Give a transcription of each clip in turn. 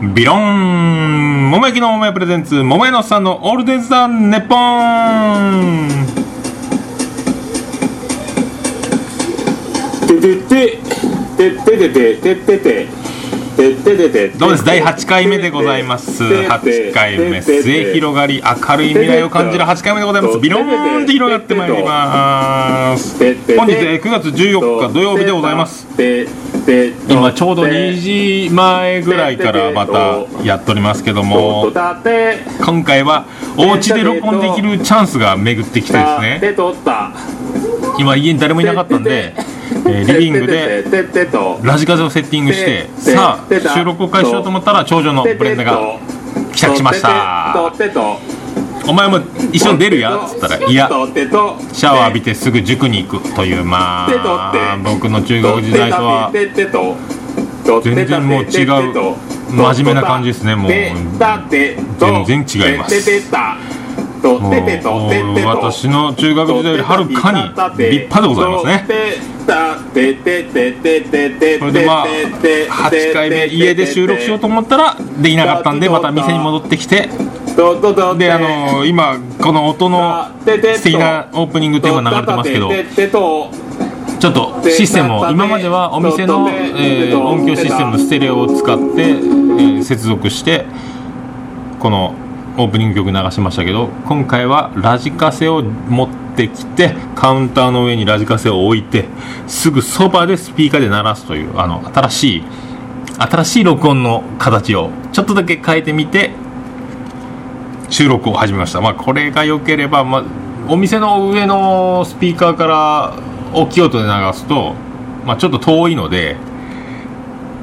ビロン桃焼きの桃屋プレゼンツ桃屋のさんのオールデンズ・ザ・ネッポン。ててててててててててどうです？第8回目でございます。8回目末広がり明るい未来を感じる8回目でございます。ビローンと広がってまいります。本日9月14日土曜日でございます。今ちょうど2時前ぐらいからまたやっておりますけども今回はお家で録音できるチャンスが巡ってきてですね。今家に誰もいなかったんで、えーリビングでラジカセをセッティングしてさあ収録を開始しようと思ったら長女のブレンダが帰宅しましたお前も一緒に出るや？っつったらいやシャワー浴びてすぐ塾に行くというまあ僕の中学時代とは全然もう違う真面目な感じですねもう。全然違います。もう私の中学時代よりはるかに立派でございますね。それでまあ8回目家で収録しようと思ったらできなかったんでまた店に戻ってきてであの今この音の素敵なオープニングテーマ流れてますけどちょっとシステムを今まではお店の、えー音響システムステレオを使って、えー接続してこのオープニング曲流しましたけど今回はラジカセを持ってきてカウンターの上にラジカセを置いてすぐそばでスピーカーで鳴らすというあの新しい新しい録音の形をちょっとだけ変えてみて収録を始めました。まあこれが良ければ、まあ、お店の上のスピーカーから大きい音で流すと、まあ、ちょっと遠いので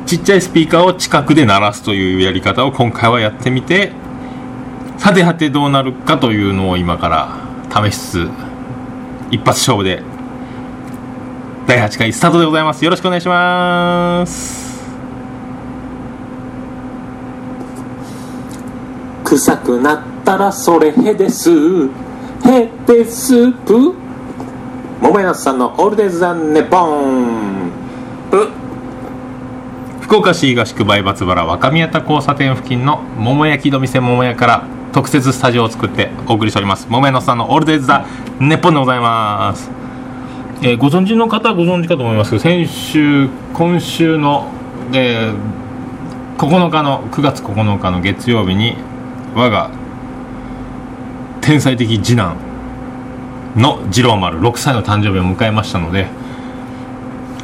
ちっちゃいスピーカーを近くで鳴らすというやり方を今回はやってみてさてはてどうなるかというのを今から試しつつ一発勝負で第8回スタートでございます。よろしくお願いします。臭くなったらそれへです。へですぷ。桃屋さんのオールデザンネポン。ぷ福岡市東区梅松原若宮田交差点付近の桃焼きの店桃屋から特設スタジオを作ってお送りしております。桃屋さんのオールデイズ・ザ・ネポンでございます、えーご存知の方はご存知かと思いますけど先週今週の、えー9日の9月9日の月曜日に我が天才的次男の次郎丸6歳の誕生日を迎えましたので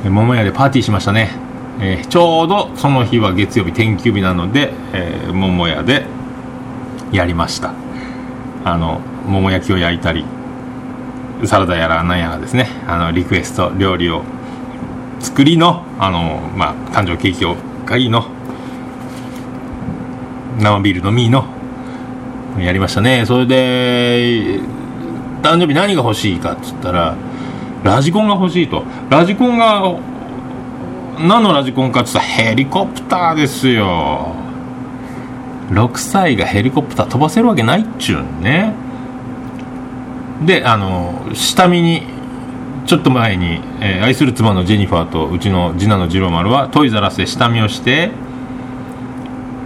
桃屋でパーティーしましたね、えーちょうどその日は月曜日天休日なので、えー桃屋でやりました。あの桃焼きを焼いたりサラダやら何やらですね。あのリクエスト料理を作りのあの、まあ、誕生ケーキを買いの生ビール飲みのやりましたね。それで誕生日何が欲しいかっつったらラジコンが欲しいと。ラジコンが何のラジコンかっつったらヘリコプターですよ。6歳がヘリコプター飛ばせるわけないっちゅうんね。であの下見にちょっと前に、えー愛する妻のジェニファーとうちの次男の次郎丸はトイザらスで下見をして、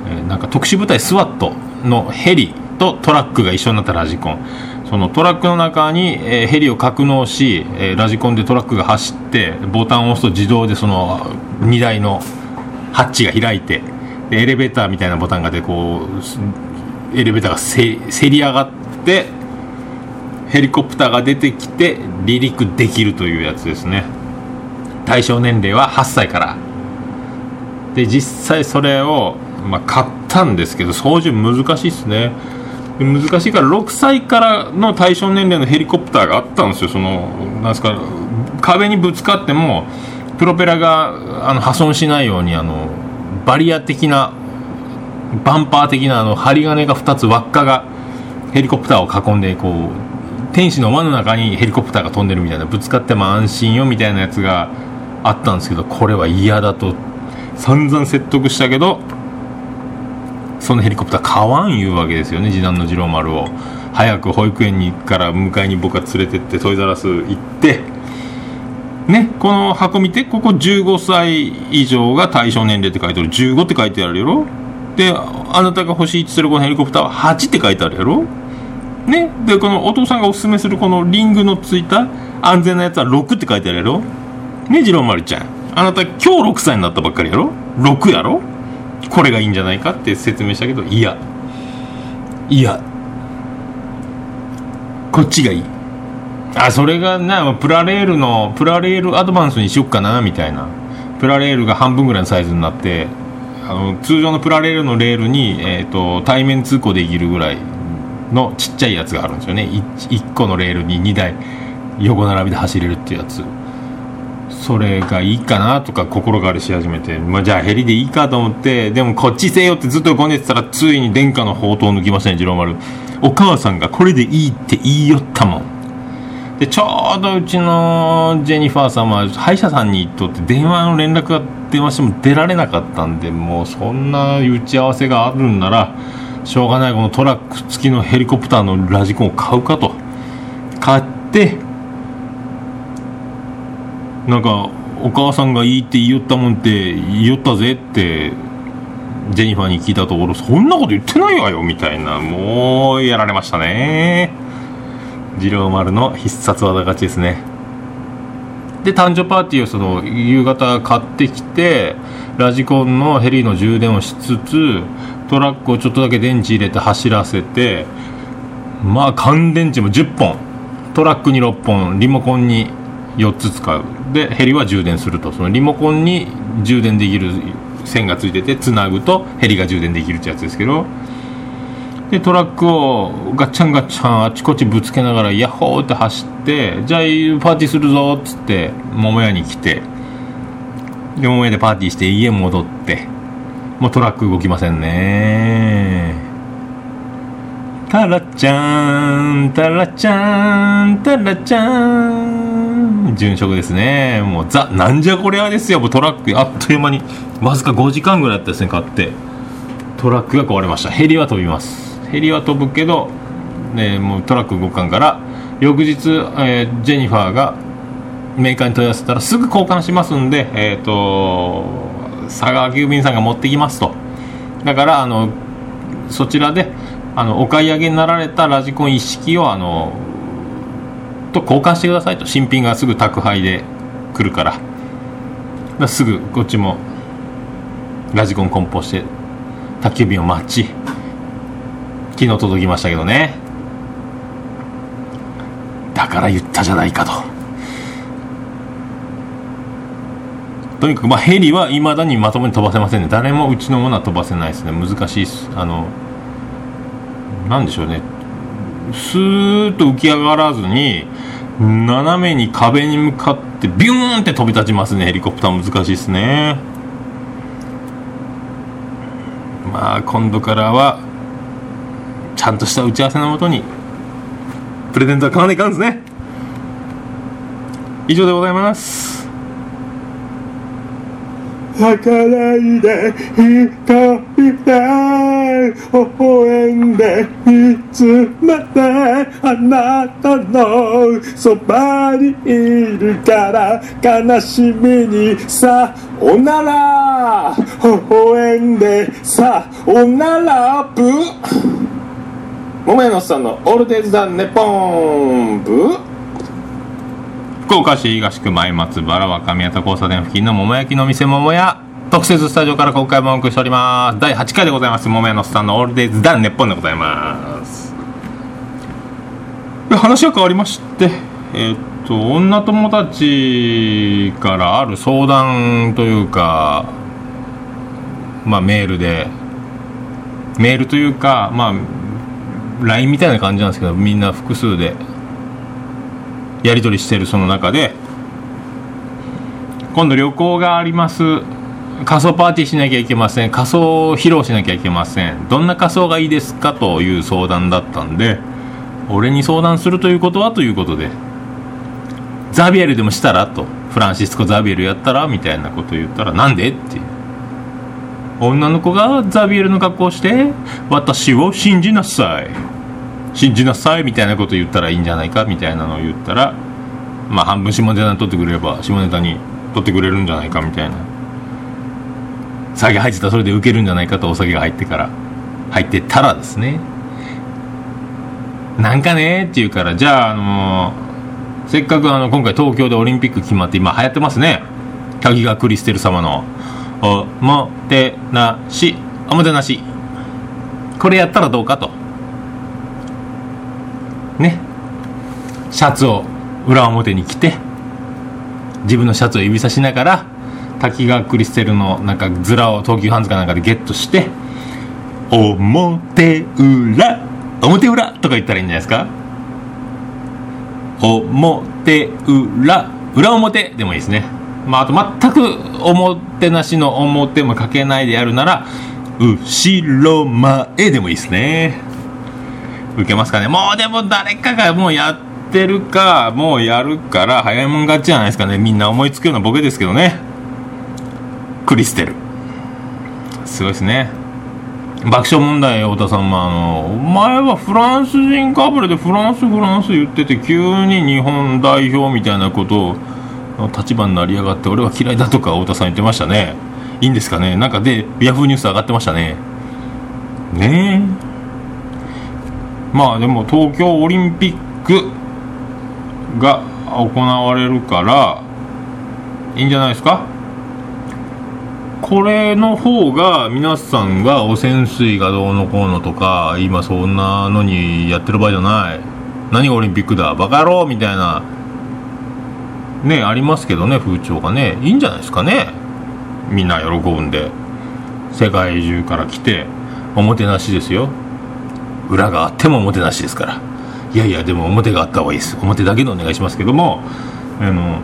えーなんか特殊部隊スワットのヘリとトラックが一緒になったラジコン。そのトラックの中に、えヘリを格納し、えラジコンでトラックが走ってボタンを押すと自動でその荷台のハッチが開いてでエレベーターみたいなボタンがでこうエレベーターがせせり上がってヘリコプターが出てきて離陸できるというやつですね。対象年齢は8歳から。で実際それを、まあ、買ったんですけど操縦難しいですね。難しいから6歳からの対象年齢のヘリコプターがあったんですよ。そのなんすか壁にぶつかってもプロペラがあの破損しないようにあのバリア的なバンパー的なあの針金が2つ輪っかがヘリコプターを囲んでこう天使の輪の中にヘリコプターが飛んでるみたいなぶつかっても安心よみたいなやつがあったんですけどこれは嫌だと。散々説得したけどそのヘリコプター買わん言うわけですよね。次男の次郎丸を。早く保育園にから迎えに僕は連れてってトイザラス行って。ねこの箱見てここ15歳以上が対象年齢って書いてある。15って書いてあるやろ。であなたが欲しいってするこのヘリコプターは8って書いてあるやろ。ねでこのお父さんがおすすめするこのリングのついた安全なやつは6って書いてあるやろ。ね次郎丸ちゃん。あなた今日6歳になったばっかりやろ。6やろ。これがいいんじゃないかって説明したけどいや。いや。こっちがいい。あそれがなプラレールのプラレールアドバンスにしよっかなみたいな。プラレールが半分ぐらいのサイズになってあの通常のプラレールのレールに、えーと、対面通行できるぐらいのちっちゃいやつがあるんですよね。1, 1個のレールに2台横並びで走れるっていうやつ。それがいいかなとか心変わりし始めて、まあ、じゃあヘリでいいかと思ってでもこっちせよってずっとこねてたらついに殿下の宝刀を抜きましたね次郎丸。お母さんがこれでいいって言いよったもん。でちょうどうちのジェニファーさんは歯医者さんに行っとって電話の連絡が電話しても出られなかったんでもうそんな打ち合わせがあるんならしょうがないこのトラック付きのヘリコプターのラジコンを買うかと。買ってなんかお母さんがいいって言いよったもんって言いよったぜってジェニファーに聞いたところそんなこと言ってないわよみたいな。もうやられましたね。次郎丸の必殺技勝ちですねで誕生パーティーをその夕方買ってきてラジコンのヘリの充電をしつつトラックをちょっとだけ電池入れて走らせてまあ乾電池も10本。トラックに6本。リモコンに4つ使う。でヘリは充電すると。そのリモコンに充電できる線がついててつなぐとヘリが充電できるってやつですけど。でトラックをガッチャンガッチャンあちこちぶつけながらヤッホーって走ってじゃあパーティーするぞっつって桃屋に来て桃屋でパーティーして家戻ってもうトラック動きませんね。タラちゃんタラちゃんタラちゃん。殉職ですね。もうザなんじゃこりゃですよ。もうトラックあっという間にわずか5時間ぐらいやったですね買って。トラックが壊れました。ヘリは飛びます。ヘリは飛ぶけど、ね、もうトラック動かんから翌日、えー、ジェニファーがメーカーに問い合わせたらすぐ交換しますんでえっ、ー、と佐川急便さんが持ってきますと。だからあのそちらであのお買い上げになられたラジコン一式をあのと交換してくださいと。新品がすぐ宅配で来るから。からすぐこっちもラジコン梱包して宅急便を待ち昨日届きましたけどね。だから言ったじゃないかと。とにかくまあヘリはいまだにまともに飛ばせませんね。誰もうちのものは飛ばせないですね。難しいです。あのなんでしょうね。スーッと浮き上がらずに斜めに壁に向かってビューンって飛び立ちますね。ヘリコプター難しいですね。まあ今度からはちゃんとした打ち合わせのもとにプレゼントは買わないかんですね。以上でございます。泣かないで一人微笑んでいつまであなたのそばにいるから悲しみにさおなら。微笑んでさおならブ桃屋のさんのオールデイズ・ザ・ネポンブ福岡市東区前松原若宮田交差点付近の桃焼きの店桃屋。特設スタジオから今回もお送りしております。第8回でございます。桃屋のおっさんのオールデイズ・ザ・ネポンでございます。話が変わりまして。えー、っと女友達からある相談というかまあメールで。メールというかまあ LINE みたいな感じなんですけどみんな複数で。やり取りしてるその中で。今度旅行があります。仮装パーティーしなきゃいけません。仮装披露しなきゃいけません。どんな仮装がいいですかという相談だったんで俺に相談するということはということで。ザビエルでもしたらと。フランシスコ・ザビエルやったらみたいなこと言ったらなんでって女の子がザビエルの格好をして私を信じなさい。信じなさいみたいなこと言ったらいいんじゃないかみたいなのを言ったらまあ半分下ネタに取ってくれれば下ネタに取ってくれるんじゃないかみたいな。酒入ってたらそれで受けるんじゃないかとお酒が入ってから。入ってたらですね。なんかねって言うからじゃああのせっかくあの今回東京でオリンピック決まって今流行ってますね。滝川クリステル様の「おもてなし。おもてなし」これやったらどうかと。ね。シャツを裏表に着て自分のシャツを指さしながら滝川クリステルのなんかズラを東急ハンズかなんかでゲットして「表裏表裏」とか言ったらいいんじゃないですか？表裏裏表でもいいですね。まああと全くおもてなしの表もかけないでやるなら後ろ前でもいいですね。受けますかね。もうでも誰かがもうやってるかもうやるから早いもん勝ちじゃないですかね。みんな思いつくようなボケですけどね。クリステルすごいですね。爆笑問題太田さんもあのお前はフランス人かぶれでフランスフランス言ってて急に日本代表みたいなことを立場になりやがって俺は嫌いだとか太田さん言ってましたね。いいんですかね？なんかでヤフーニュース上がってましたね。ねえ。まあでも東京オリンピックが行われるからいいんじゃないですか？これの方が皆さんが汚染水がどうのこうのとか今そんなのにやってる場合じゃない。何がオリンピックだバカ野郎みたいな。ねありますけどね風潮がね。いいんじゃないですかね。みんな喜んで。世界中から来ておもてなしですよ。裏があってもおもてなしですから。いやいやでも表があった方がいいです。表だけでお願いしますけどもあの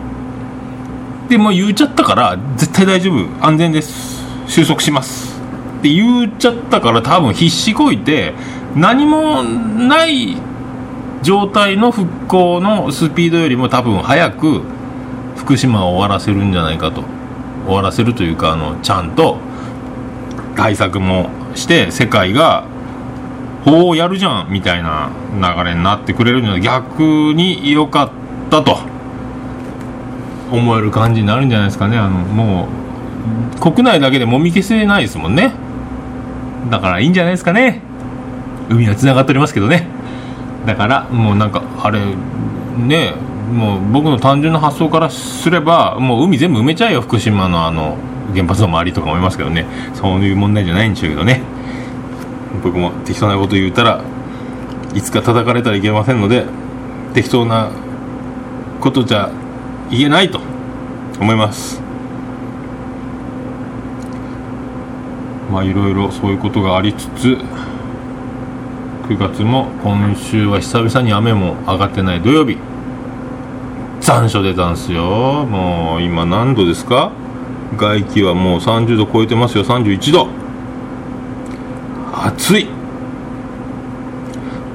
でも言っちゃったから絶対大丈夫。安全です。収束します。って言っちゃったから多分必死こいて何もない状態の復興のスピードよりも多分早く福島を終わらせるんじゃないかと。終わらせるというかあのちゃんと対策もして世界がおおやるじゃんみたいな流れになってくれるんじゃない。逆に良かったと。思える感じになるんじゃないですかね。あのもう国内だけでもみ消せないですもんね。だからいいんじゃないですかね。海はつながっておりますけどね。だからもうなんかあれねもう僕の単純な発想からすればもう海全部埋めちゃえよ。福島のあの原発の周りとか思いますけどね。そういう問題じゃないんでしょうけどね。僕も適当なこと言うたらいつか叩かれたらいけませんので適当なことじゃ言えないと思います。まあいろいろそういうことがありつつ9月も今週は久々に雨も上がってない土曜日。残暑でざんすよ。もう今何度ですか？外気はもう30度超えてますよ。31度。暑い。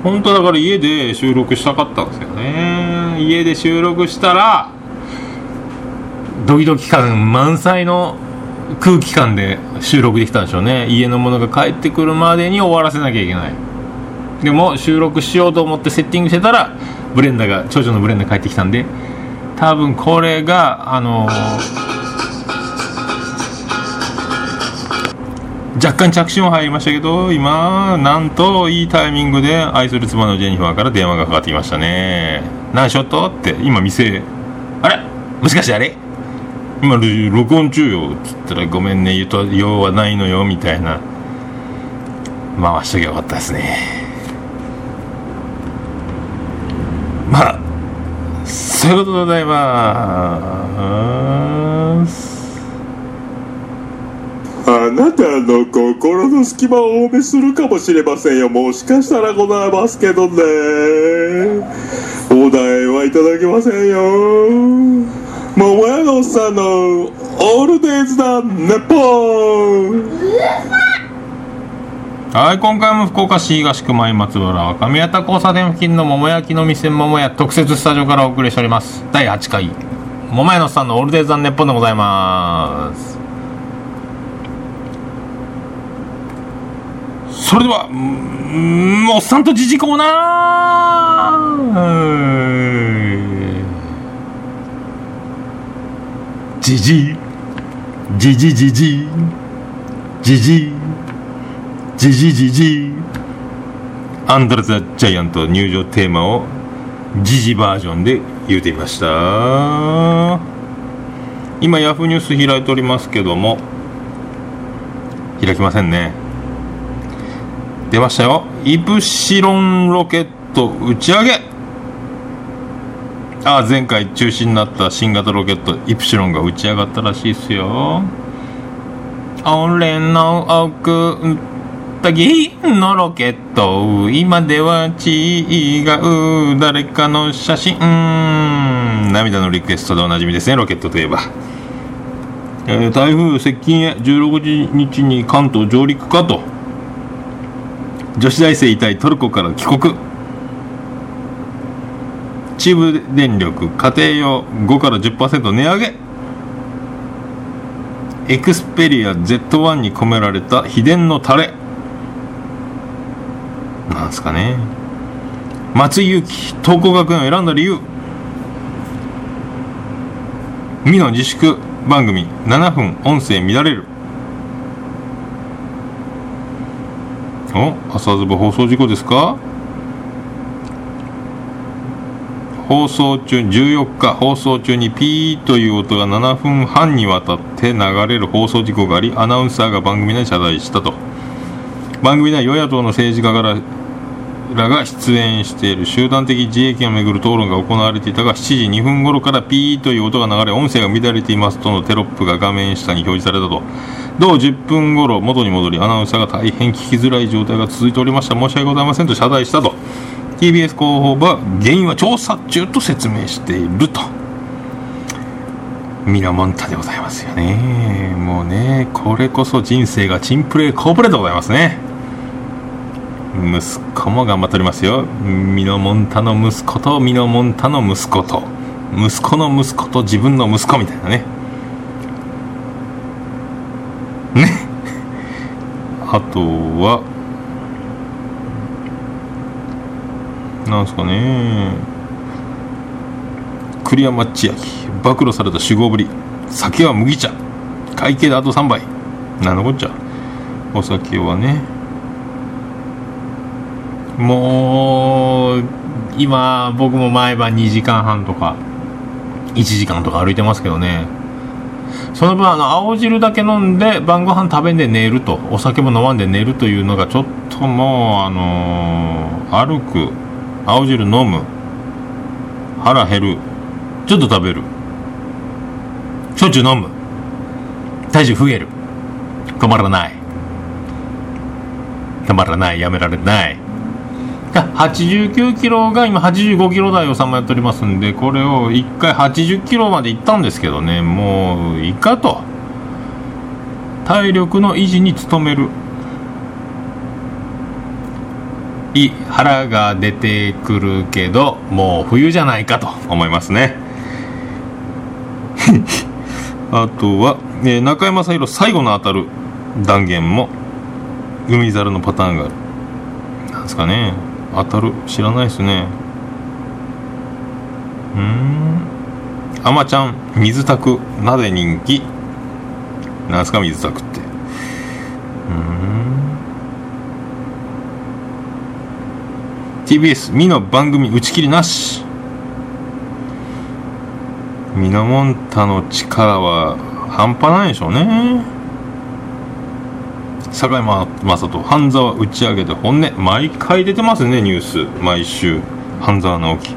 本当だから家で収録したかったんですよね。家で収録したらドキドキ感満載の空気感で収録できたんでしょうね。家のものが帰ってくるまでに終わらせなきゃいけない。でも収録しようと思ってセッティングしてたらブレンダが長女のブレンダ帰ってきたんで。多分これがあの若干着信は入りましたけど今なんといいタイミングで愛する妻のジェニファーから電話がかかってきましたね。何しょっと？って今店あれ？もしかしてあれ？今録音中よっつったらごめんね言うと用はないのよみたいな。回しときゃよかったですね。まあそういうことでございます。あなたの心の隙間をお埋めするかもしれませんよ。もしかしたらございますけどね。お題はいただけませんよ。桃屋のおっさんのオールデイズだネポンはい、今回も福岡市東区前松原若宮田交差点付近の桃焼きの店桃屋特設スタジオからお送りしております。第8回、桃屋のおっさんのオールデイズ・ザネッポンでございます。それでは、うーんおっさんとじじコーナーじじ、じじじじ、ジジジジジジアンドレ・ザ・ジャイ。アント入場テーマをジジバージョンで言うてみました。今ヤフーニュース開いておりますけども開きませんね。出ましたよ。イプシロンロケット打ち上げ。あ前回中止になった新型ロケットイプシロンが打ち上がったらしいですよ。俺の奥たぎのロケット。今では違う誰かの写真。涙のリクエストでおなじみですねロケットといえば、えー、台風接近へ16日に関東上陸かと。女子大生遺体トルコから帰国。中部電力家庭用5から10%値上げ。エクスペリア Z1 に込められた秘伝のタレ。なんすかね。松井裕樹桐光学園を選んだ理由。美の自粛。番組7分音声乱れる。お朝ズボ放送事故ですか？放送中14日放送中にピーという音が7分半にわたって流れる放送事故がありアナウンサーが番組で謝罪したと。番組では与野党の政治家かららが出演している集団的自衛権をめぐる討論が行われていたが7時2分頃からピーという音が流れ音声が乱れていますとのテロップが画面下に表示されたと。同10分頃元に戻りアナウンサーが大変聞きづらい状態が続いておりました。申し訳ございませんと謝罪したと。TBS 広報部は原因は調査中と説明していると。ミラモンタでございますよね。もうねこれこそ人生がチンプレーコープレーでございますね。息子も頑張っておりますよ。ミノモンタの息子とミノモンタの息子と。息子の息子と自分の息子みたいなね。ね。あとはなんすかね。栗山千明暴露された酒豪ぶり。酒は麦茶。会計であと3杯。なのこっちゃ。お酒はね。もう今僕も毎晩2時間半とか1時間とか歩いてますけどね。その分あの青汁だけ飲んで晩ご飯食べんで寝るとお酒も飲まんで寝るというのがちょっともうあのー、歩く青汁飲む。腹減る。ちょっと食べる。焼酎飲む。体重増える。止まらない。止まらない。やめられない。89キロが今85キロ台をさまやっておりますんでこれを1回80キロまで行ったんですけどね。もういいかと。体力の維持に努める。い腹が出てくるけどもう冬じゃないかと思いますね。あとは、えー、中山雅宏最後の当たる断言も海猿のパターンがある。なんですかね。当たる知らないですね。うん。あまちゃん水炊くなぜ人気。なんすか水炊くって。うん。TBS ミの番組打ち切りなし。ミノモンタの力は半端ないでしょうね。坂井雅人半沢打ち上げで本音。毎回出てますねニュース。毎週。半沢直樹。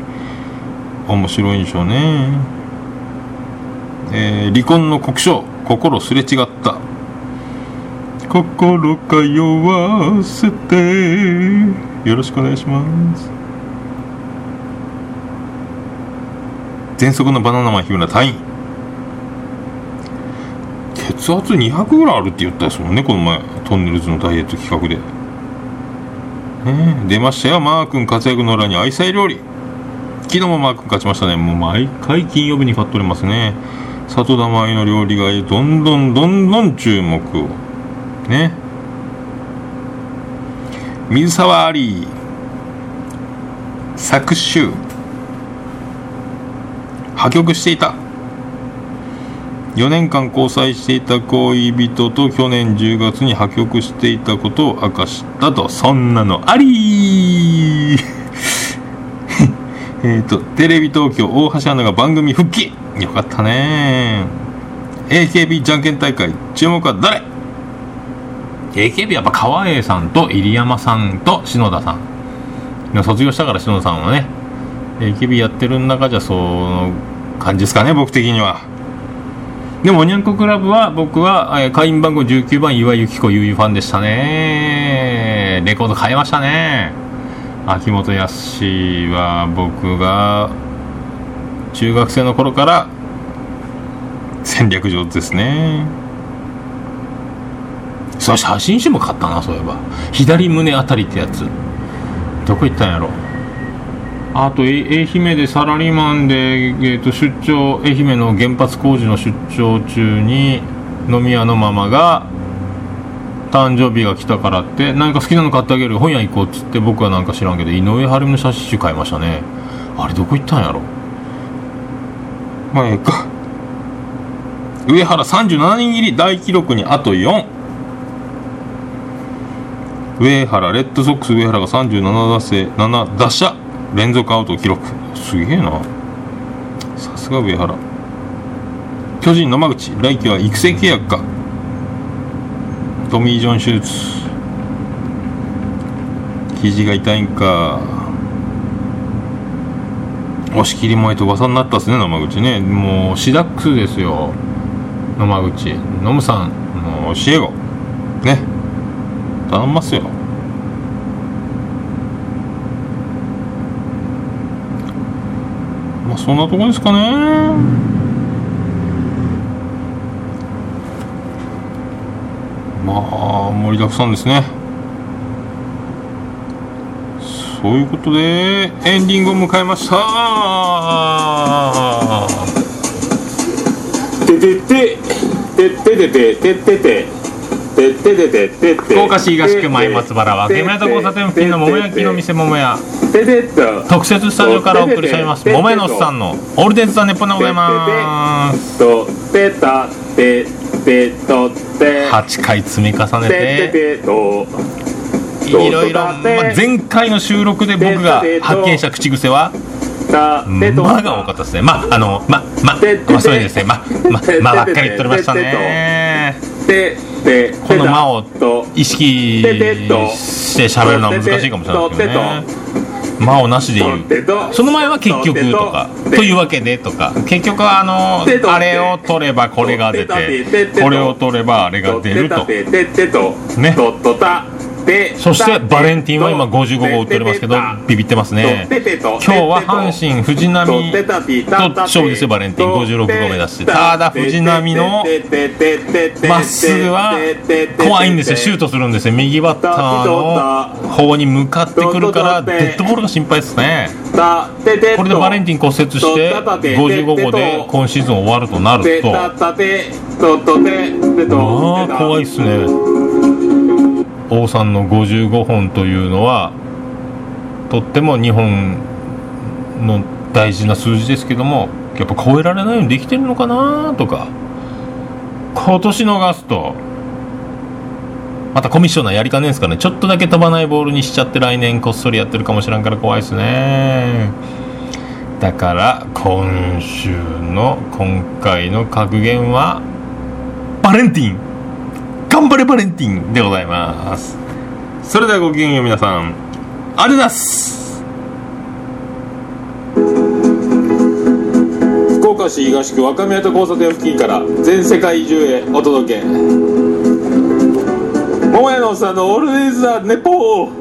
面白いんでしょうね。えー、離婚の国書心すれ違った。心通わせて。よろしくお願いします。喘息のバナナマン日村隊員。血圧200ぐらいあるって言ったですもんねこの前トンネルズのダイエット企画で、ね、出ましたよマー君活躍の裏に。愛妻料理。昨日もマー君勝ちましたね。もう毎回金曜日に買っておりますね。里田舞の料理がどんどんどんどん注目を。ね。水沢アリー。作詞。破局していた。4年間交際していた恋人と去年10月に破局していたことを明かしたとそんなのあり えっとテレビ東京大橋アナが番組復帰。よかったね AKB じゃんけん大会。注目は誰？AKB やっぱ川栄さんと入山さんと篠田さん卒業したから篠田さんはね AKB やってる中じゃその感じですかね僕的には。でもおにゃんこクラブは僕は、会員番号19番岩井由紀子ゆうゆファンでしたね。レコード買いましたね。秋元康は僕が中学生の頃から戦略上ですね。それ写真集も買ったなそういえば。左胸あたりってやつ。どこ行ったんやろ。あとえ愛媛でサラリーマンで、えー、と出張愛媛の原発工事の出張中に飲み屋のママが誕生日が来たからって何か好きなの買ってあげる本屋行こうっつって僕はなんか知らんけど井上晴美の写真集買いましたね。あれどこ行ったんやろ。まあええか。上原37人切り大記録にあと4上原レッドソックス上原が37打数7打者連続アウト記録。すげえな。さすが上原。巨人野間口来季は育成契約か。トミー・ジョン手術。肘が痛いんか。押し切り前と噂になったっすね野間口ね。もうシダックスですよ。野間口。ノムさんもう教え子。ね。頼ますよ。まあそんなとこですかね。まあ盛りだくさんですね。そういうことでエンディングを迎えました。てててててててててて。ててててて福岡市東区前松原はゲメタ交差点付近の桃焼きの店桃屋てて特設スタジオからお送りしております桃屋のおっさんのオールデンズ・ザ・ネッポンでございますとてたててとて8回積み重ねてててといろいろ、まあ、前回の収録で僕が発見した口癖は「ま」が多かったですねまああのまままあそうですねまままばっかり言っておりましたねててこの「ま」を意識して喋るのは難しいかもしれないですけどね「ま」をなしで言うその前は結局とかというわけでとか。結局はあのあれを取ればこれが出てこれを取ればあれが出ると。ねそしてバレンティンは今55号打っておりますけどビビってますね。今日は阪神藤浪と勝負ですよバレンティン。56号目指して。ただ藤浪のまっすぐは怖いんですよ。シュートするんですよ。右バッターの方に向かってくるからデッドボールが心配ですね。これでバレンティン骨折して55号で今シーズン終わるとなると。まあ怖いっすね王さんの55本というのはとっても日本の大事な数字ですけどもやっぱ超えられないようにできてるのかなとか。今年逃すとまたコミッショナーやりかねえんすかね。ちょっとだけ飛ばないボールにしちゃって来年こっそりやってるかもしらんから怖いですね。だから今週の今回の格言はバレンティン。頑張れバレンティンでございます。それではごきげんよう皆さんありがとうございます。福岡市東区若宮と交差点付近から全世界中へお届け。桃屋のおっさんのオールディーズ・ザ・ネポー。